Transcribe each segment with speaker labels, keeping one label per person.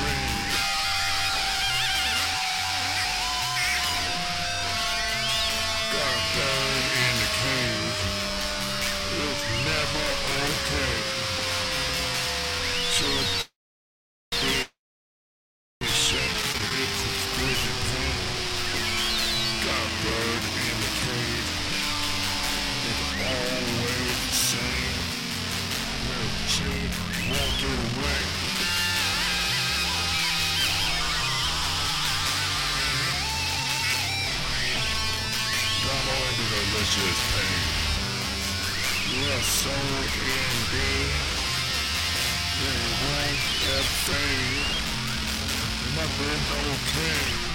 Speaker 1: rain. with soul in thee. The never okay.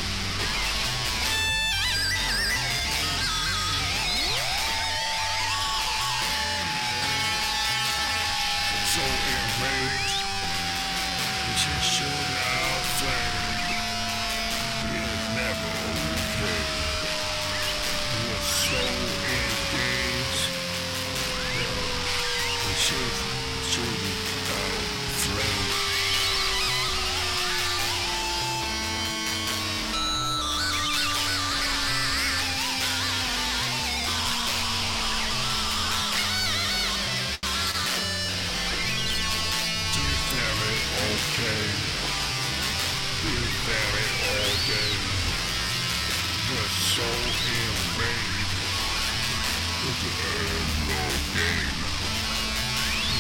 Speaker 1: game. Is there all? The soul in me an game.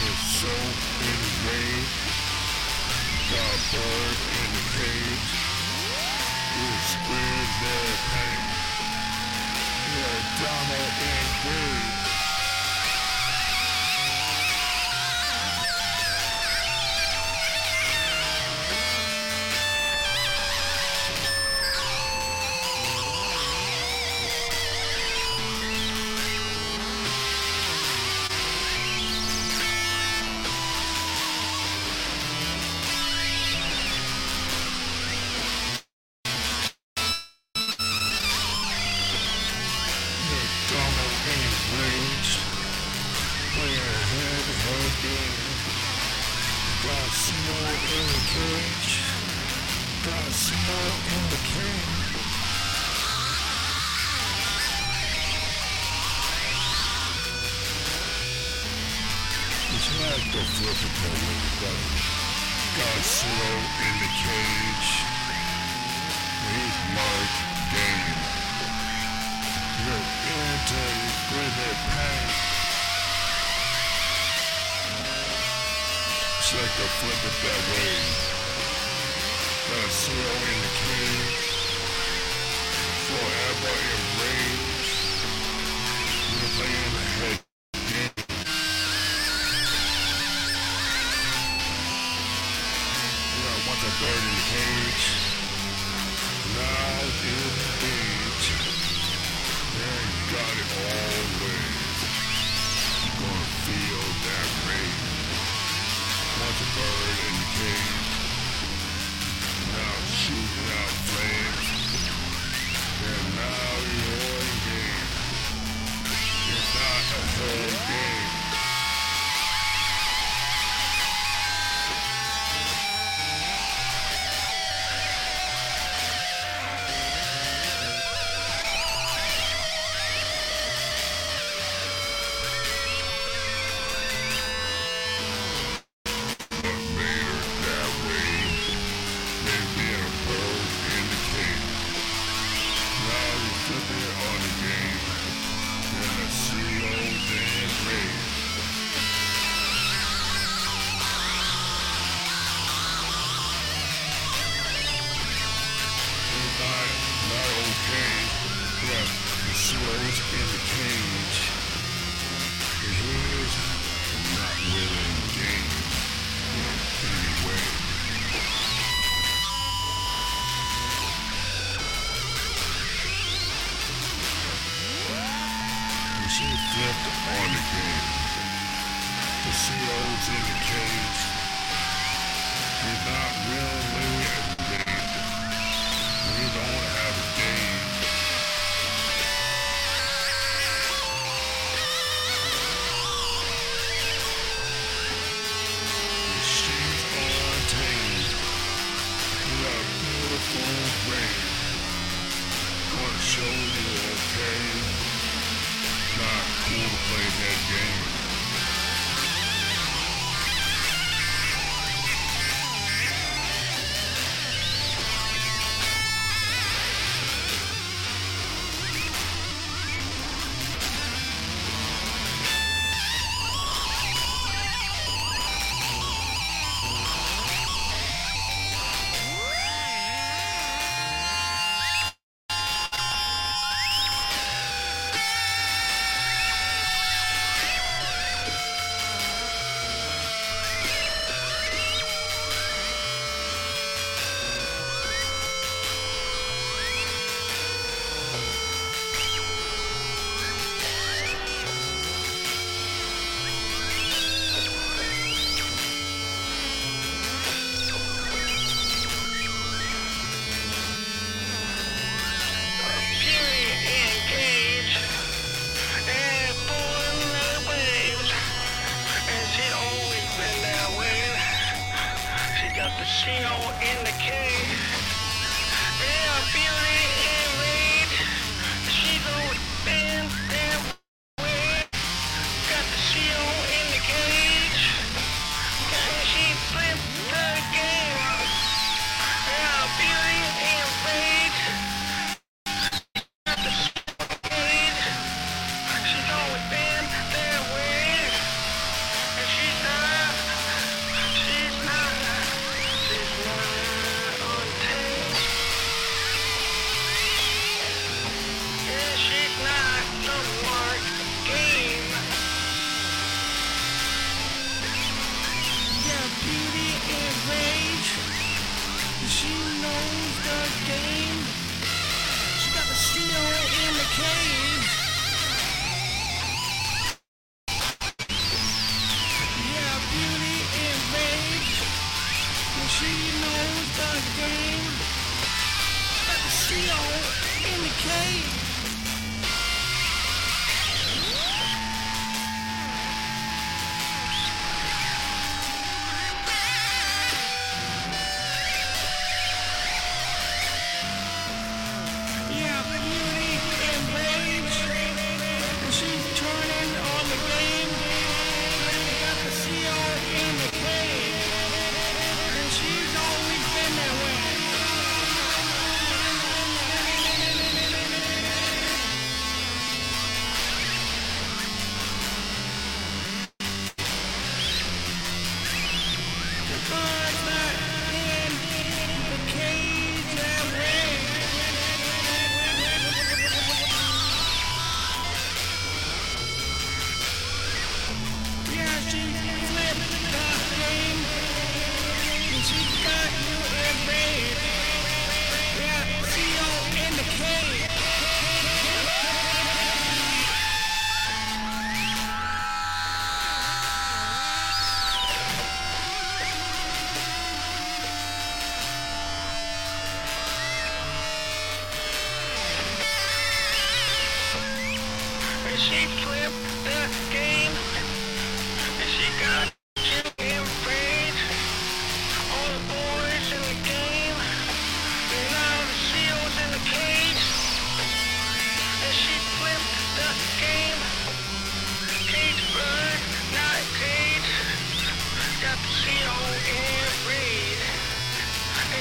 Speaker 1: The soul in the
Speaker 2: bird in the
Speaker 3: cage, their pain. The in.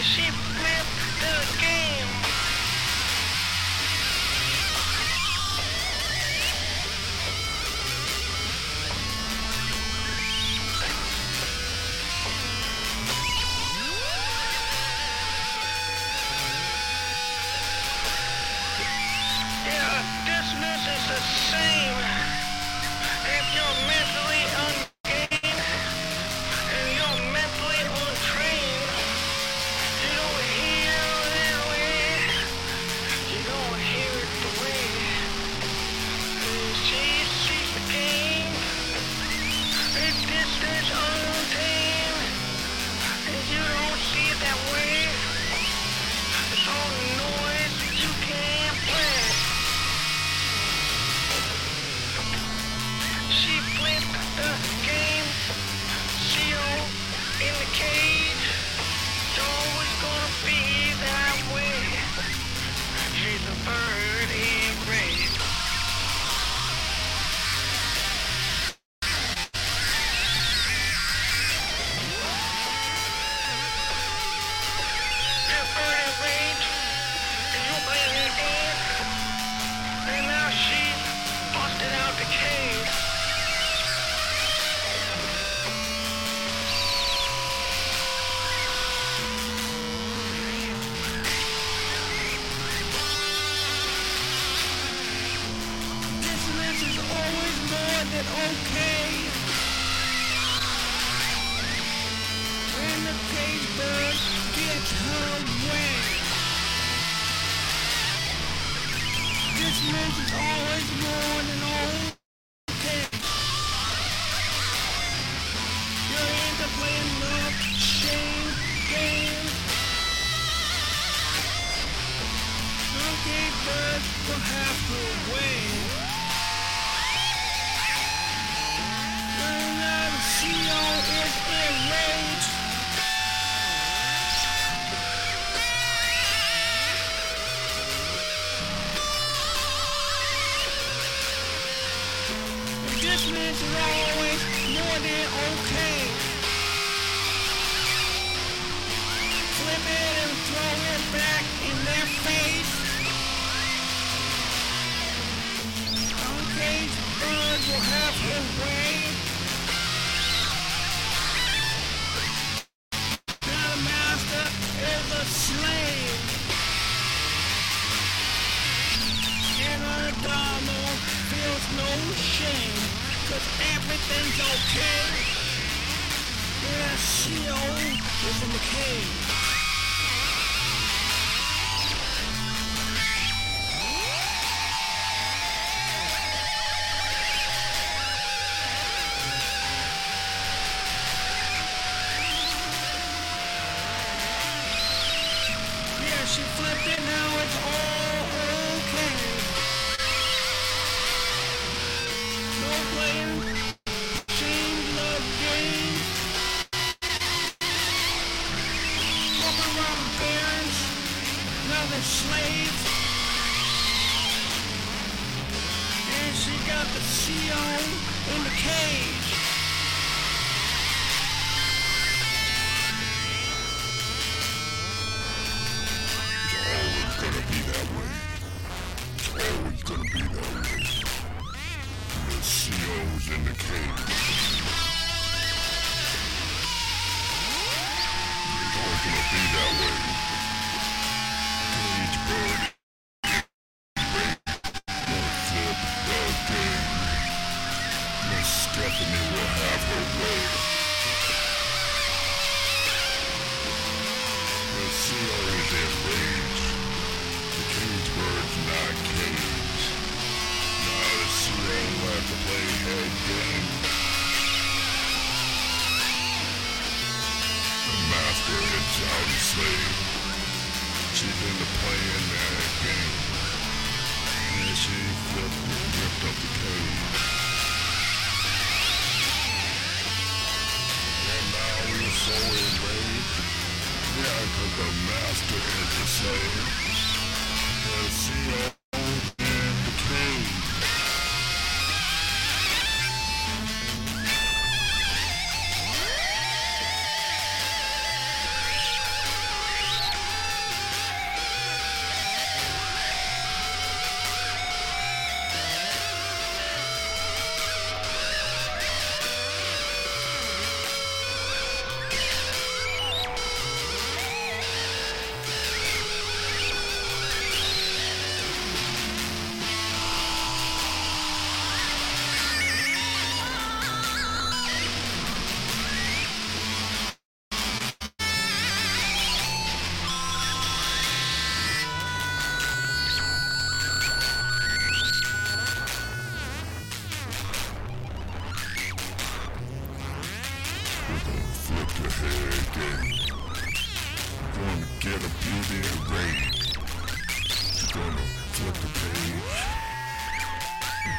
Speaker 3: She flipped the
Speaker 1: game. nightmare Try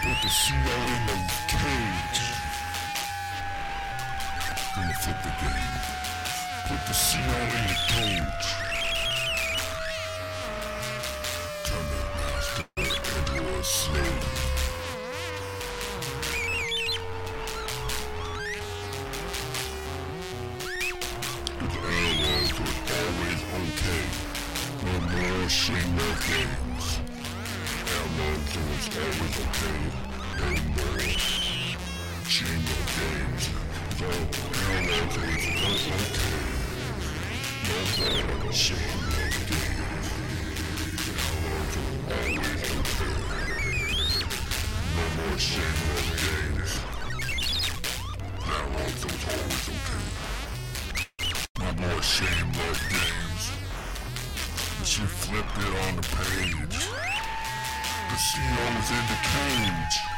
Speaker 1: Put the sewer in the cage. Gonna flip the game. Put the sewer in the cage. same love games. But she flipped it on the page. The CEO always in the cage.